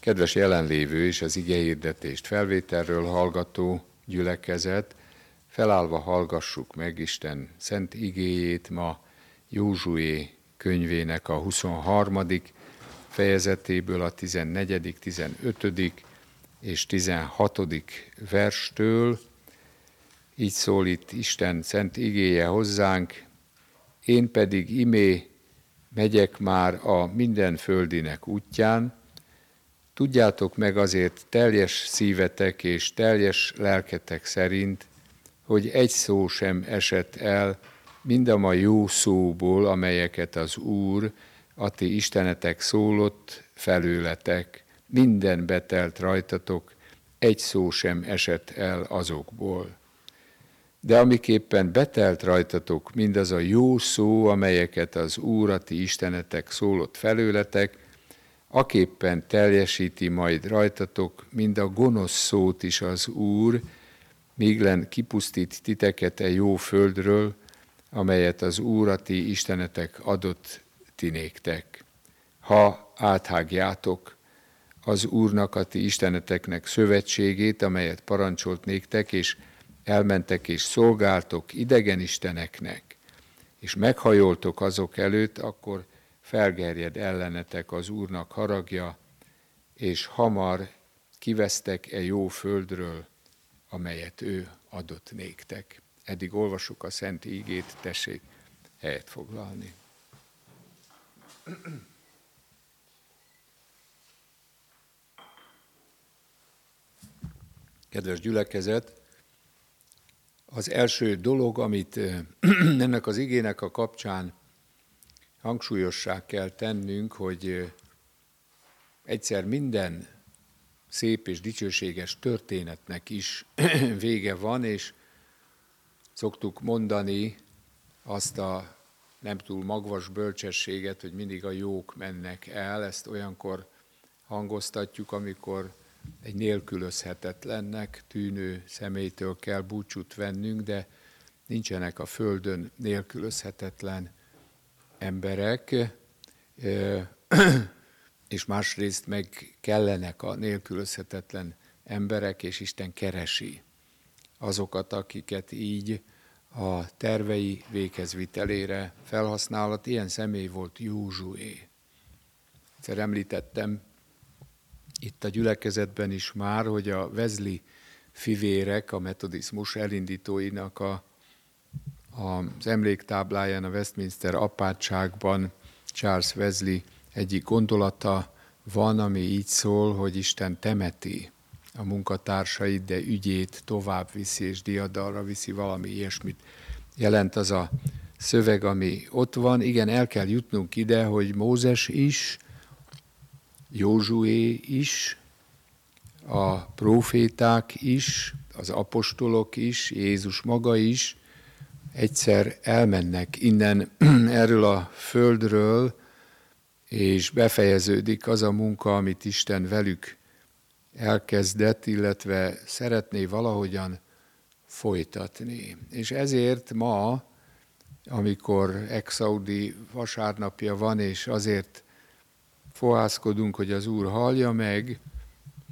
Kedves jelenlévő és az igehirdetést felvételről hallgató gyülekezet, felállva hallgassuk meg Isten szent igéjét ma Józsué könyvének a 23. fejezetéből a 14., 15. és 16. verstől. Így szól itt Isten szent igéje hozzánk, én pedig imé megyek már a minden földinek útján, tudjátok meg azért teljes szívetek és teljes lelketek szerint, hogy egy szó sem esett el mindam a jó szóból, amelyeket az Úr, a ti Istenetek szólott felőletek, minden betelt rajtatok, egy szó sem esett el azokból. De amiképpen betelt rajtatok mindaz a jó szó, amelyeket az Úr, a ti Istenetek szólott felőletek, aképpen teljesíti majd rajtatok mind a gonosz szót is az Úr, míg len kipusztít titeket e jó földről, amelyet az Úr a Istenetek adott tinéktek. Ha áthágjátok az Úrnak a ti Isteneteknek szövetségét, amelyet parancsolt néktek, és elmentek és szolgáltok idegen isteneknek, és meghajoltok azok előtt, akkor felgerjed ellenetek az Úrnak haragja, és hamar kivesztek-e jó földről, amelyet ő adott néktek. Eddig olvasuk a Szent Ígét, tessék helyet foglalni. Kedves gyülekezet, az első dolog, amit ennek az igének a kapcsán hangsúlyossá kell tennünk, hogy egyszer minden szép és dicsőséges történetnek is vége van, és szoktuk mondani azt a nem túl magvas bölcsességet, hogy mindig a jók mennek el, ezt olyankor hangoztatjuk, amikor egy nélkülözhetetlennek tűnő személytől kell búcsút vennünk, de nincsenek a Földön nélkülözhetetlen emberek, és másrészt meg kellenek a nélkülözhetetlen emberek, és Isten keresi azokat, akiket így a tervei vékezvitelére felhasználat. Ilyen személy volt Józsué. Egyszer említettem itt a gyülekezetben is már, hogy a Wesley fivérek, a metodizmus elindítóinak a, az emléktábláján a Westminster apátságban Charles Wesley egyik gondolata van, ami így szól, hogy Isten temeti a munkatársait, de ügyét tovább viszi és diadalra viszi, valami ilyesmit jelent az a szöveg, ami ott van. Igen, el kell jutnunk ide, hogy Mózes is, Józsué is, a proféták is, az apostolok is, Jézus maga is egyszer elmennek innen erről a földről, és befejeződik az a munka, amit Isten velük elkezdett, illetve szeretné valahogyan folytatni. És ezért ma, amikor Exaudi vasárnapja van, és azért fohászkodunk, hogy az Úr hallja meg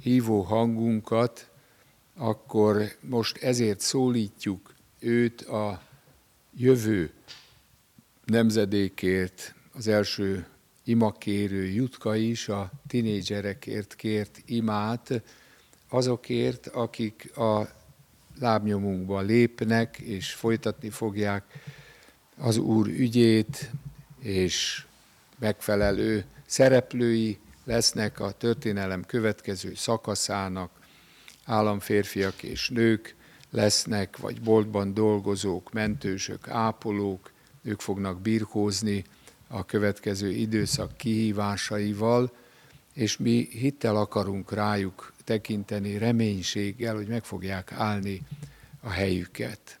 hívó hangunkat, akkor most ezért szólítjuk őt a jövő nemzedékért, az első imakérő Jutka is a tinédzserekért kért imát, azokért, akik a lábnyomunkba lépnek, és folytatni fogják az Úr ügyét, és megfelelő szereplői lesznek a történelem következő szakaszának, államférfiak és nők lesznek, vagy boltban dolgozók, mentősök, ápolók, ők fognak birkózni a következő időszak kihívásaival, és mi hittel akarunk rájuk tekinteni, reménységgel, hogy meg fogják állni a helyüket.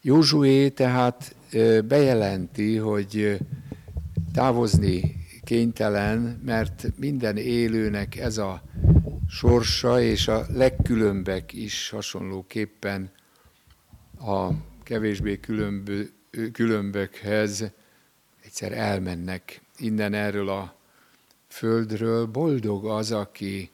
Józsué tehát bejelenti, hogy távozni kénytelen, mert minden élőnek ez a sorsa, és a legkülönbek is hasonlóképpen a kevésbé különbö, különbökhez egyszer elmennek innen erről a földről, boldog az, aki,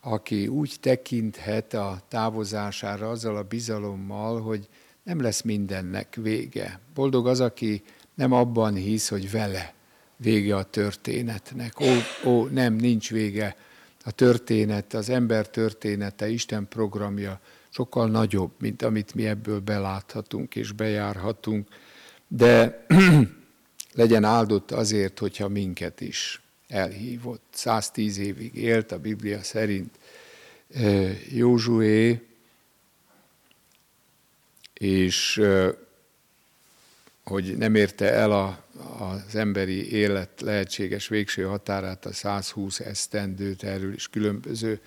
aki úgy tekinthet a távozására azzal a bizalommal, hogy nem lesz mindennek vége. Boldog az, aki nem abban hisz, hogy vele vége a történetnek. Ó, ó, nem, nincs vége. A történet, az ember története, Isten programja sokkal nagyobb, mint amit mi ebből beláthatunk és bejárhatunk, de legyen áldott azért, hogyha minket is elhívott. 110 évig élt a Biblia szerint Józsué, és hogy nem érte el a, az emberi élet lehetséges végső határát, a 120 esztendőt, erről is különböző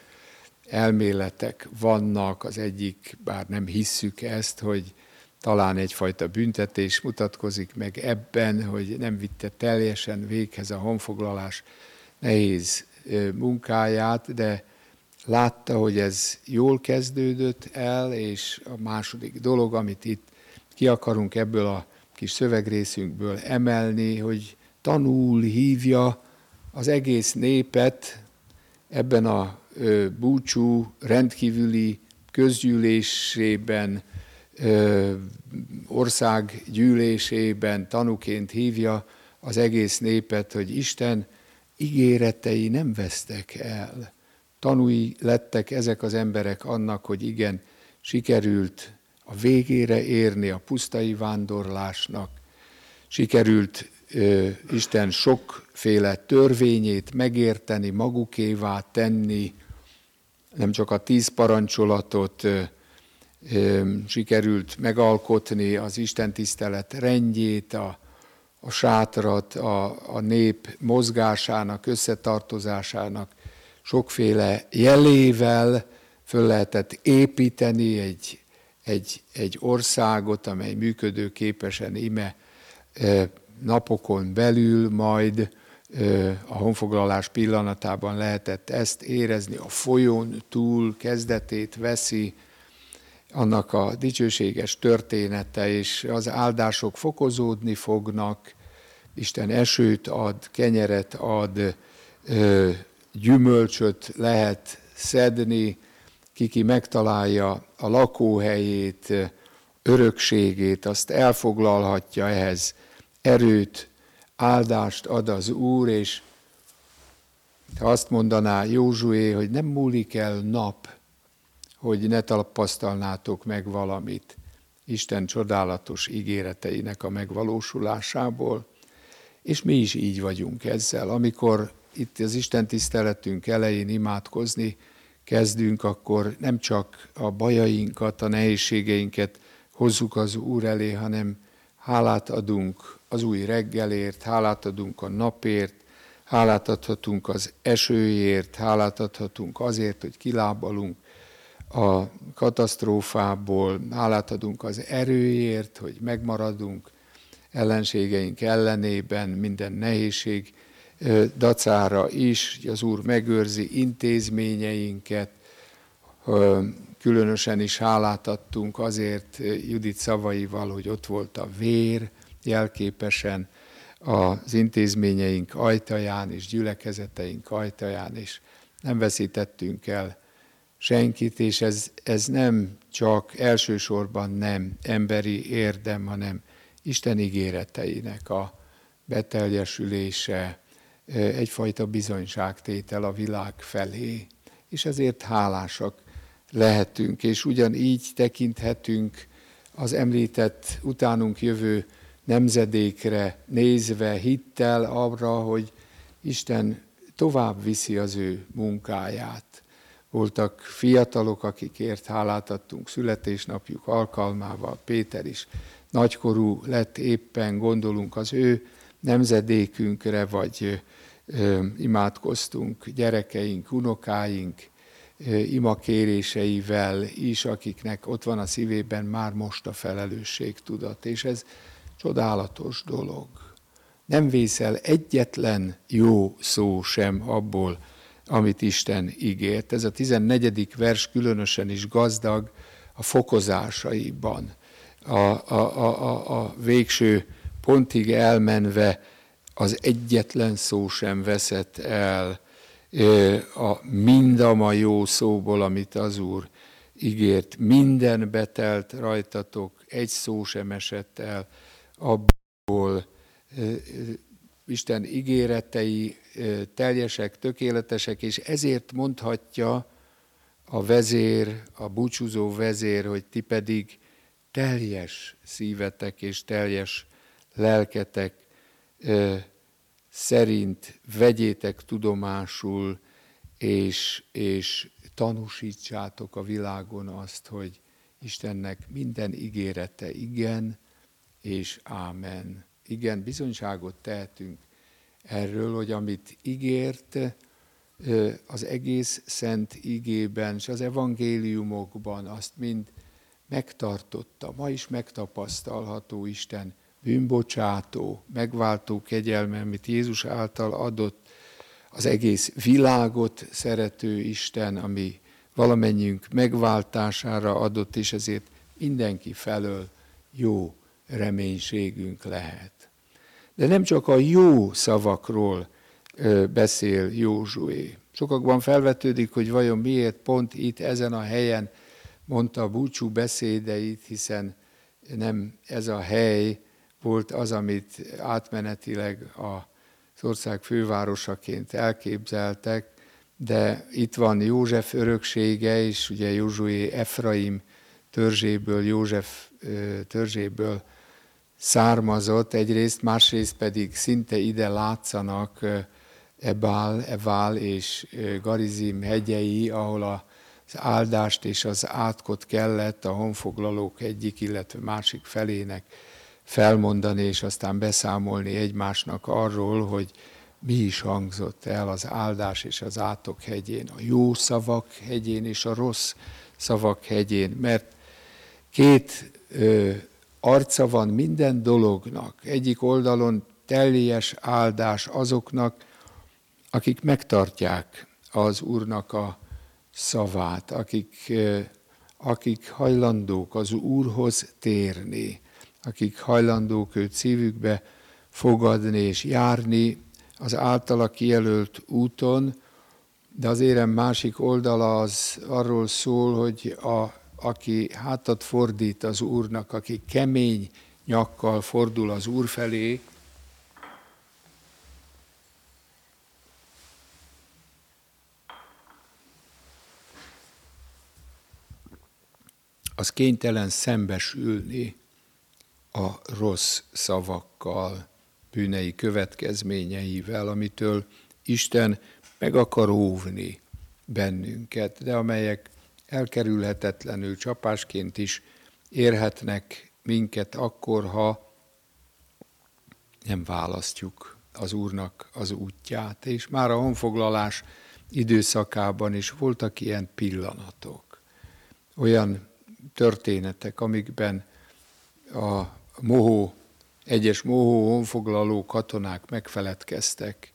elméletek vannak. Az egyik, bár nem hisszük ezt, hogy talán egyfajta büntetés mutatkozik meg ebben, hogy nem vitte teljesen véghez a honfoglalás nehéz munkáját, de látta, hogy ez jól kezdődött el, és a második dolog, amit itt ki akarunk ebből a kis szövegrészünkből emelni, hogy tanul, hívja az egész népet ebben a búcsú rendkívüli közgyűlésében, országgyűlésében tanuként hívja az egész népet, hogy Isten ígéretei nem vesztek el. Tanúi lettek ezek az emberek annak, hogy igen, sikerült a végére érni a pusztai vándorlásnak, sikerült ö, Isten sokféle törvényét megérteni, magukévá tenni, nem csak a tíz parancsolatot ö, ö, sikerült megalkotni, az Isten tisztelet rendjét, a, a sátrat, a, a nép mozgásának, összetartozásának sokféle jelével föl lehetett építeni egy, egy, egy országot, amely működőképesen ime napokon belül majd a honfoglalás pillanatában lehetett ezt érezni, a folyón túl kezdetét veszi, annak a dicsőséges története, és az áldások fokozódni fognak, Isten esőt ad, kenyeret ad, gyümölcsöt lehet szedni, kiki megtalálja a lakóhelyét, örökségét, azt elfoglalhatja ehhez erőt, áldást ad az Úr, és ha azt mondaná Józsué, hogy nem múlik el nap, hogy ne tapasztalnátok meg valamit Isten csodálatos ígéreteinek a megvalósulásából, és mi is így vagyunk ezzel. Amikor itt az Isten tiszteletünk elején imádkozni kezdünk, akkor nem csak a bajainkat, a nehézségeinket hozzuk az Úr elé, hanem hálát adunk az új reggelért, hálát adunk a napért, hálát adhatunk az esőért, hálát adhatunk azért, hogy kilábalunk a katasztrófából, hálát adunk az erőért, hogy megmaradunk ellenségeink ellenében, minden nehézség dacára is, hogy az Úr megőrzi intézményeinket, különösen is hálát adtunk azért Judit szavaival, hogy ott volt a vér, jelképesen az intézményeink ajtaján és gyülekezeteink ajtaján, és nem veszítettünk el senkit, és ez, ez nem csak elsősorban nem emberi érdem, hanem Isten ígéreteinek a beteljesülése, egyfajta bizonyságtétel a világ felé, és ezért hálásak lehetünk, és ugyanígy tekinthetünk az említett utánunk jövő nemzedékre nézve hittel arra, hogy Isten tovább viszi az ő munkáját. Voltak fiatalok, akikért hálát adtunk születésnapjuk alkalmával, Péter is nagykorú lett éppen, gondolunk az ő nemzedékünkre, vagy imádkoztunk gyerekeink, unokáink ima kéréseivel is, akiknek ott van a szívében már most a felelősség tudat, és ez csodálatos dolog. Nem vészel egyetlen jó szó sem abból, amit Isten ígért. Ez a 14. vers különösen is gazdag a fokozásaiban. A, a, a, a, a végső pontig elmenve az egyetlen szó sem veszett el a mindama jó szóból, amit az Úr ígért. Minden betelt rajtatok, egy szó sem esett el abból. Isten ígéretei teljesek, tökéletesek, és ezért mondhatja a vezér, a búcsúzó vezér, hogy ti pedig teljes szívetek és teljes lelketek szerint vegyétek tudomásul, és, és tanúsítsátok a világon azt, hogy Istennek minden ígérete igen, és ámen. Igen, bizonyságot tehetünk erről, hogy amit ígért az egész szent igében és az evangéliumokban, azt mind megtartotta. Ma is megtapasztalható Isten bűnbocsátó, megváltó kegyelme, amit Jézus által adott, az egész világot szerető Isten, ami valamennyiünk megváltására adott, és ezért mindenki felől jó reménységünk lehet. De nem csak a jó szavakról beszél Józsué. Sokakban felvetődik, hogy vajon miért pont itt, ezen a helyen mondta búcsú beszédeit, hiszen nem ez a hely volt az, amit átmenetileg az ország fővárosaként elképzeltek, de itt van József öröksége, és ugye Józsué Efraim törzséből, József törzséből származott egyrészt, másrészt pedig szinte ide látszanak Ebál, Evál és Garizim hegyei, ahol az áldást és az átkot kellett a honfoglalók egyik, illetve másik felének felmondani, és aztán beszámolni egymásnak arról, hogy mi is hangzott el az áldás és az átok hegyén, a jó szavak hegyén és a rossz szavak hegyén, mert két ö, arca van minden dolognak. Egyik oldalon teljes áldás azoknak, akik megtartják az Úrnak a szavát, akik, akik hajlandók az Úrhoz térni, akik hajlandók őt szívükbe fogadni és járni az általa kijelölt úton, de az érem másik oldala az arról szól, hogy a, aki hátat fordít az Úrnak, aki kemény nyakkal fordul az Úr felé, az kénytelen szembesülni a rossz szavakkal, bűnei következményeivel, amitől Isten meg akar óvni bennünket, de amelyek elkerülhetetlenül csapásként is érhetnek minket akkor, ha nem választjuk az Úrnak az útját. És már a honfoglalás időszakában is voltak ilyen pillanatok, olyan történetek, amikben a mohó, egyes mohó honfoglaló katonák megfeledkeztek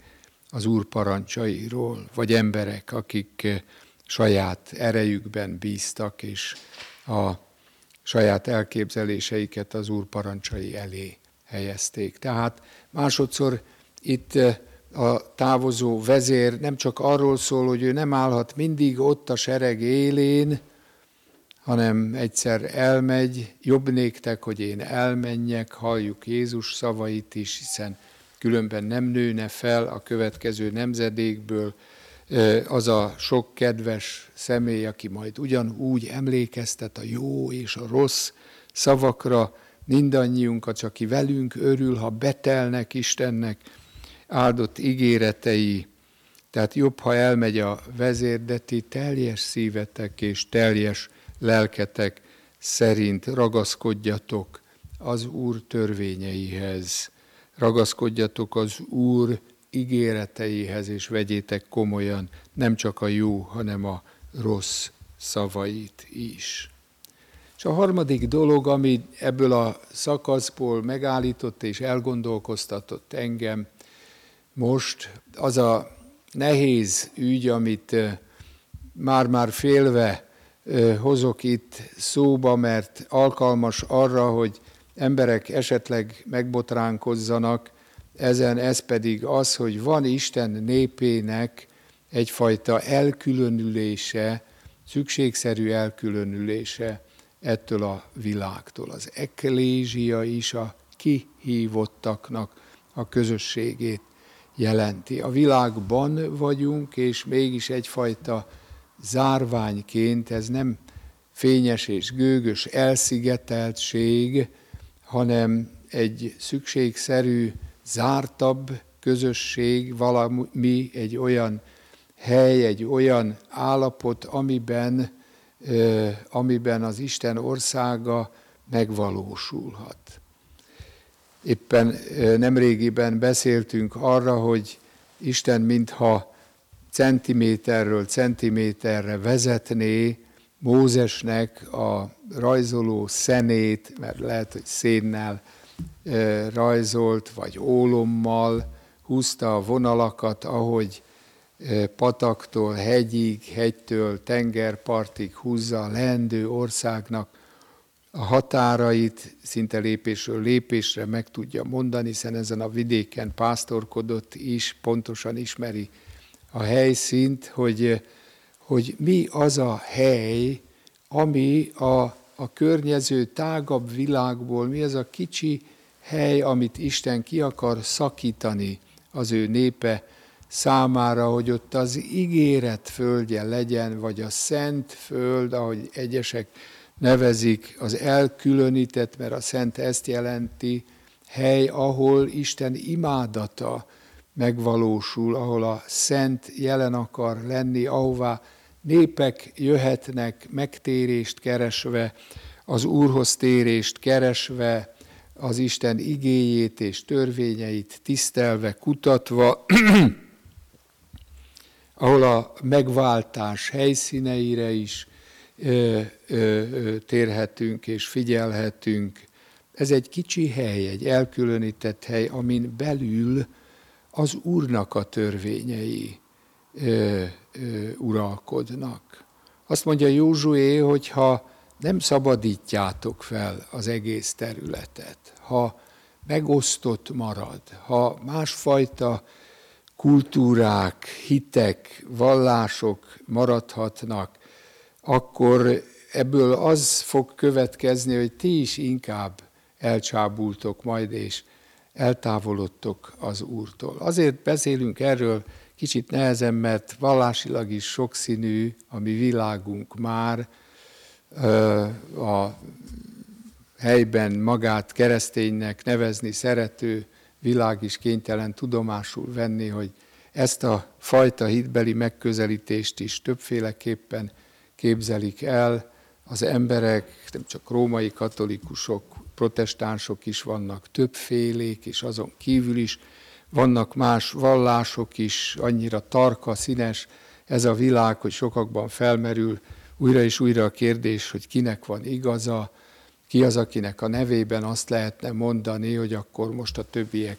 az úr parancsairól, vagy emberek, akik eh, saját erejükben bíztak, és a saját elképzeléseiket az úr parancsai elé helyezték. Tehát másodszor itt eh, a távozó vezér nem csak arról szól, hogy ő nem állhat mindig ott a sereg élén, hanem egyszer elmegy, jobb néktek, hogy én elmenjek, halljuk Jézus szavait is, hiszen különben nem nőne fel a következő nemzedékből az a sok kedves személy, aki majd ugyanúgy emlékeztet a jó és a rossz szavakra, mindannyiunkat, aki velünk örül, ha betelnek Istennek áldott ígéretei, tehát jobb, ha elmegy a vezér, de ti teljes szívetek és teljes lelketek szerint ragaszkodjatok az Úr törvényeihez, ragaszkodjatok az Úr ígéreteihez, és vegyétek komolyan nem csak a jó, hanem a rossz szavait is. És a harmadik dolog, ami ebből a szakaszból megállított és elgondolkoztatott engem most, az a nehéz ügy, amit eh, már-már félve hozok itt szóba, mert alkalmas arra, hogy emberek esetleg megbotránkozzanak, ezen, ez pedig az, hogy van Isten népének egyfajta elkülönülése, szükségszerű elkülönülése ettől a világtól. Az eklézsia is a kihívottaknak a közösségét jelenti. A világban vagyunk, és mégis egyfajta zárványként, ez nem fényes és gőgös elszigeteltség, hanem egy szükségszerű, zártabb közösség, valami, egy olyan hely, egy olyan állapot, amiben, amiben az Isten országa megvalósulhat. Éppen nemrégiben beszéltünk arra, hogy Isten mintha centiméterről centiméterre vezetné Mózesnek a rajzoló szenét, mert lehet, hogy szénnel rajzolt, vagy ólommal húzta a vonalakat, ahogy pataktól hegyig, hegytől tengerpartig húzza a leendő országnak a határait szinte lépésről lépésre meg tudja mondani, hiszen ezen a vidéken pásztorkodott is, pontosan ismeri a helyszínt, hogy, hogy mi az a hely, ami a, a környező tágabb világból, mi az a kicsi hely, amit Isten ki akar szakítani az ő népe számára, hogy ott az ígéret földje legyen, vagy a szent föld, ahogy egyesek nevezik, az elkülönített, mert a szent ezt jelenti, hely, ahol Isten imádata megvalósul, ahol a szent jelen akar lenni, ahová népek jöhetnek megtérést keresve, az Úrhoz térést keresve, az Isten igéjét és törvényeit tisztelve, kutatva, ahol a megváltás helyszíneire is ö, ö, térhetünk és figyelhetünk. Ez egy kicsi hely, egy elkülönített hely, amin belül az Úrnak a törvényei ö, ö, uralkodnak. Azt mondja Józsué, hogy ha nem szabadítjátok fel az egész területet, ha megosztott marad, ha másfajta kultúrák, hitek, vallások maradhatnak, akkor ebből az fog következni, hogy ti is inkább elcsábultok majd, és eltávolodtok az Úrtól. Azért beszélünk erről kicsit nehezen, mert vallásilag is sokszínű a mi világunk már, a helyben magát kereszténynek nevezni szerető világ is kénytelen tudomásul venni, hogy ezt a fajta hitbeli megközelítést is többféleképpen képzelik el. Az emberek, nem csak római katolikusok, protestánsok is vannak, többfélék, és azon kívül is vannak más vallások is, annyira tarka, színes ez a világ, hogy sokakban felmerül újra és újra a kérdés, hogy kinek van igaza, ki az, akinek a nevében azt lehetne mondani, hogy akkor most a többiek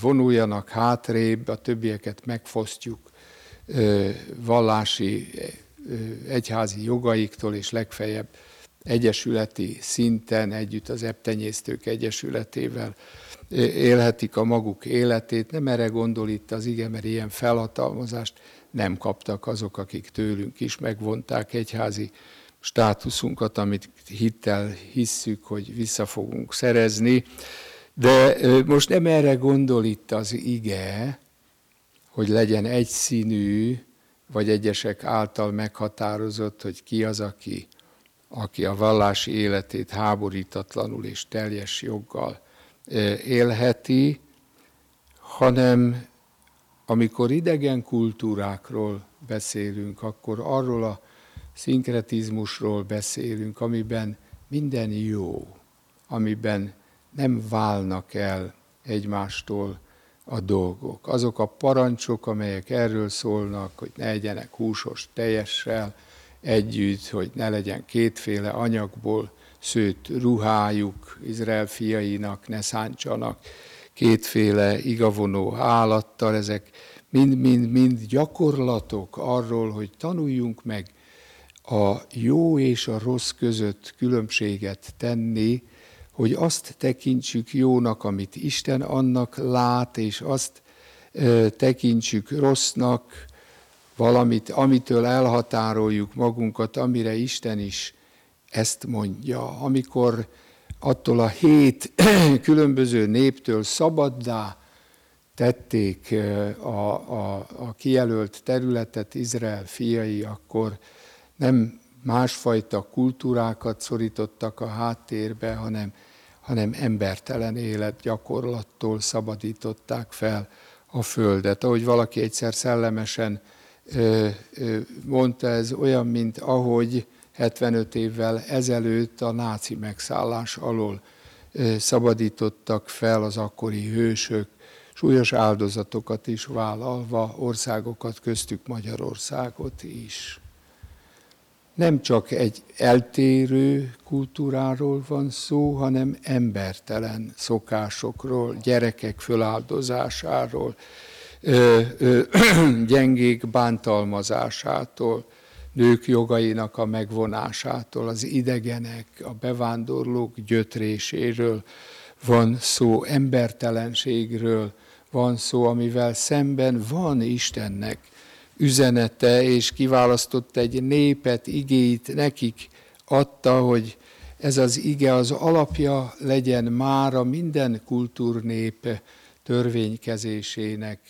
vonuljanak hátrébb, a többieket megfosztjuk vallási, egyházi jogaiktól, és legfeljebb egyesületi szinten együtt az ebtenyésztők egyesületével élhetik a maguk életét. Nem erre gondol itt az ige, mert ilyen felhatalmazást nem kaptak azok, akik tőlünk is megvonták egyházi státuszunkat, amit hittel hisszük, hogy vissza fogunk szerezni. De most nem erre gondol itt az ige, hogy legyen egyszínű, vagy egyesek által meghatározott, hogy ki az, aki, aki a vallási életét háborítatlanul és teljes joggal élheti, hanem amikor idegen kultúrákról beszélünk, akkor arról a szinkretizmusról beszélünk, amiben minden jó, amiben nem válnak el egymástól a dolgok. Azok a parancsok, amelyek erről szólnak, hogy ne legyenek húsos teljessel együtt, hogy ne legyen kétféle anyagból szőtt ruhájuk, Izrael fiainak ne szántsanak. Kétféle igavonó állattal, ezek mind-mind-mind gyakorlatok arról, hogy tanuljunk meg a jó és a rossz között különbséget tenni, hogy azt tekintsük jónak, amit Isten annak lát, és azt tekintsük rossznak, valamit, amitől elhatároljuk magunkat, amire Isten is ezt mondja. Amikor attól a hét különböző néptől szabaddá tették a, a, a kijelölt területet Izrael fiai, akkor nem másfajta kultúrákat szorítottak a háttérbe, hanem, hanem embertelen életgyakorlattól szabadították fel a földet. Ahogy valaki egyszer szellemesen mondta, ez olyan, mint ahogy 75 évvel ezelőtt a náci megszállás alól szabadítottak fel az akkori hősök, súlyos áldozatokat is vállalva, országokat, köztük Magyarországot is. Nem csak egy eltérő kultúráról van szó, hanem embertelen szokásokról, gyerekek föláldozásáról, gyengék bántalmazásától, nők jogainak a megvonásától, az idegenek, a bevándorlók gyötréséről van szó, embertelenségről van szó, amivel szemben van Istennek üzenete, és kiválasztott egy népet, igéit nekik adta, hogy ez az ige az alapja legyen már a minden kultúrnép törvénykezésének,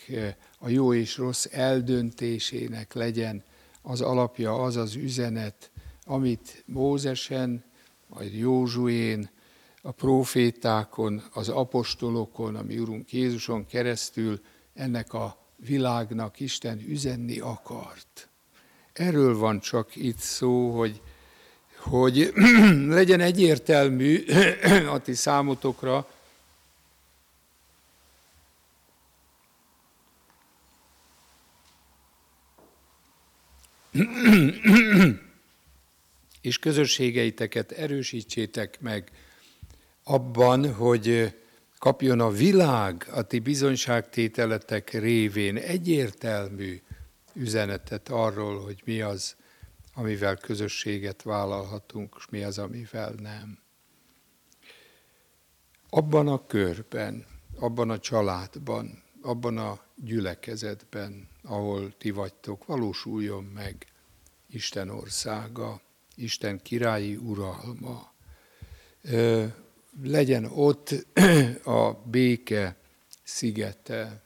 a jó és rossz eldöntésének legyen az alapja, az az üzenet, amit Mózesen, majd Józsuén, a profétákon, az apostolokon, ami Urunk Jézuson keresztül ennek a világnak Isten üzenni akart. Erről van csak itt szó, hogy, hogy legyen egyértelmű a ti számotokra, és közösségeiteket erősítsétek meg abban, hogy kapjon a világ a ti bizonyságtételetek révén egyértelmű üzenetet arról, hogy mi az, amivel közösséget vállalhatunk, és mi az, amivel nem. Abban a körben, abban a családban, abban a gyülekezetben, ahol ti vagytok, valósuljon meg Isten országa, Isten királyi uralma. Legyen ott a béke szigete.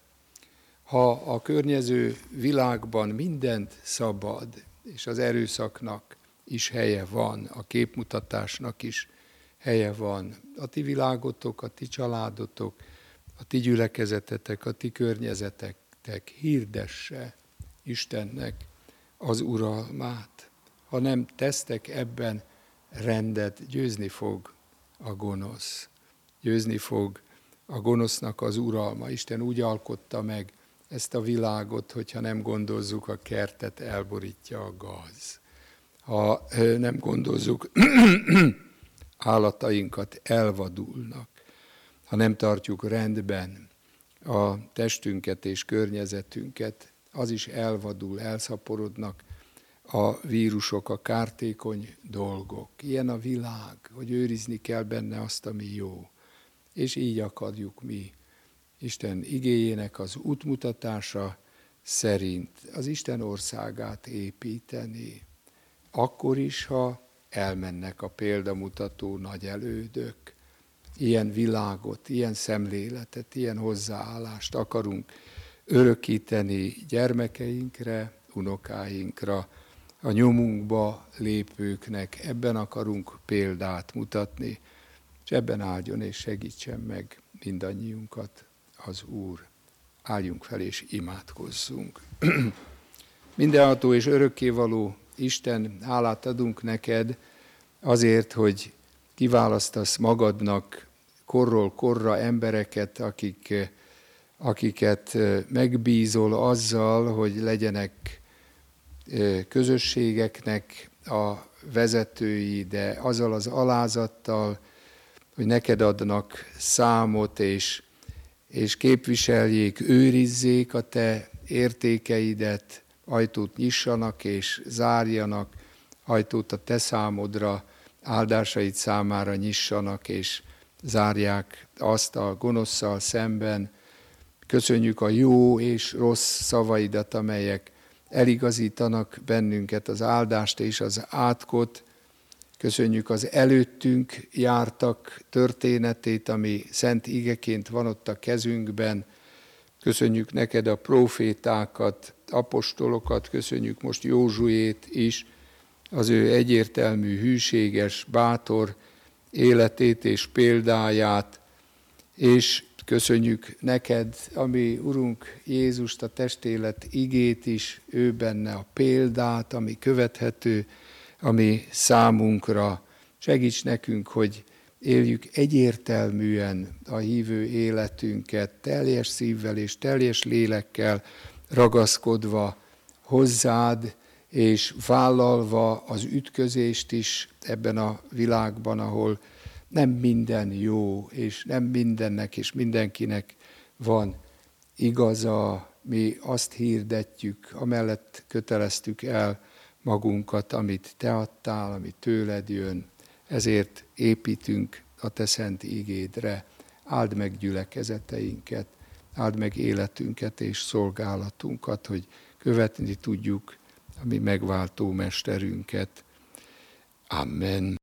Ha a környező világban mindent szabad, és az erőszaknak is helye van, a képmutatásnak is helye van, a ti világotok, a ti családotok, a ti gyülekezetetek, a ti környezetetek hirdesse Istennek az uralmát. Ha nem tesztek ebben rendet, győzni fog a gonosz. Győzni fog a gonosznak az uralma. Isten úgy alkotta meg ezt a világot, hogyha nem gondozzuk, a kertet elborítja a gaz. Ha nem gondozzuk, állatainkat elvadulnak ha nem tartjuk rendben a testünket és környezetünket, az is elvadul, elszaporodnak a vírusok, a kártékony dolgok. Ilyen a világ, hogy őrizni kell benne azt, ami jó. És így akarjuk mi Isten igéjének az útmutatása szerint az Isten országát építeni. Akkor is, ha elmennek a példamutató nagy elődök, ilyen világot, ilyen szemléletet, ilyen hozzáállást akarunk örökíteni gyermekeinkre, unokáinkra, a nyomunkba lépőknek, ebben akarunk példát mutatni, és ebben áldjon és segítsen meg mindannyiunkat az Úr. Álljunk fel és imádkozzunk. Mindenható és örökkévaló Isten, hálát adunk neked azért, hogy kiválasztasz magadnak korról korra embereket, akik, akiket megbízol azzal, hogy legyenek közösségeknek a vezetői, de azzal az alázattal, hogy neked adnak számot, és, és képviseljék, őrizzék a te értékeidet, ajtót nyissanak és zárjanak, ajtót a te számodra, áldásaid számára nyissanak, és zárják azt a gonoszszal szemben. Köszönjük a jó és rossz szavaidat, amelyek eligazítanak bennünket az áldást és az átkot. Köszönjük az előttünk jártak történetét, ami szent ígeként van ott a kezünkben. Köszönjük neked a profétákat, apostolokat, köszönjük most Józsuét is, az ő egyértelmű, hűséges, bátor életét és példáját, és köszönjük neked, ami Urunk Jézust, a testélet igét is, ő benne a példát, ami követhető, ami számunkra. Segíts nekünk, hogy éljük egyértelműen a hívő életünket, teljes szívvel és teljes lélekkel ragaszkodva hozzád, és vállalva az ütközést is ebben a világban, ahol nem minden jó, és nem mindennek és mindenkinek van igaza, mi azt hirdetjük, amellett köteleztük el magunkat, amit te adtál, ami tőled jön, ezért építünk a te szent ígédre. Áld meg gyülekezeteinket, áld meg életünket és szolgálatunkat, hogy követni tudjuk mi megváltó mesterünket. Amen.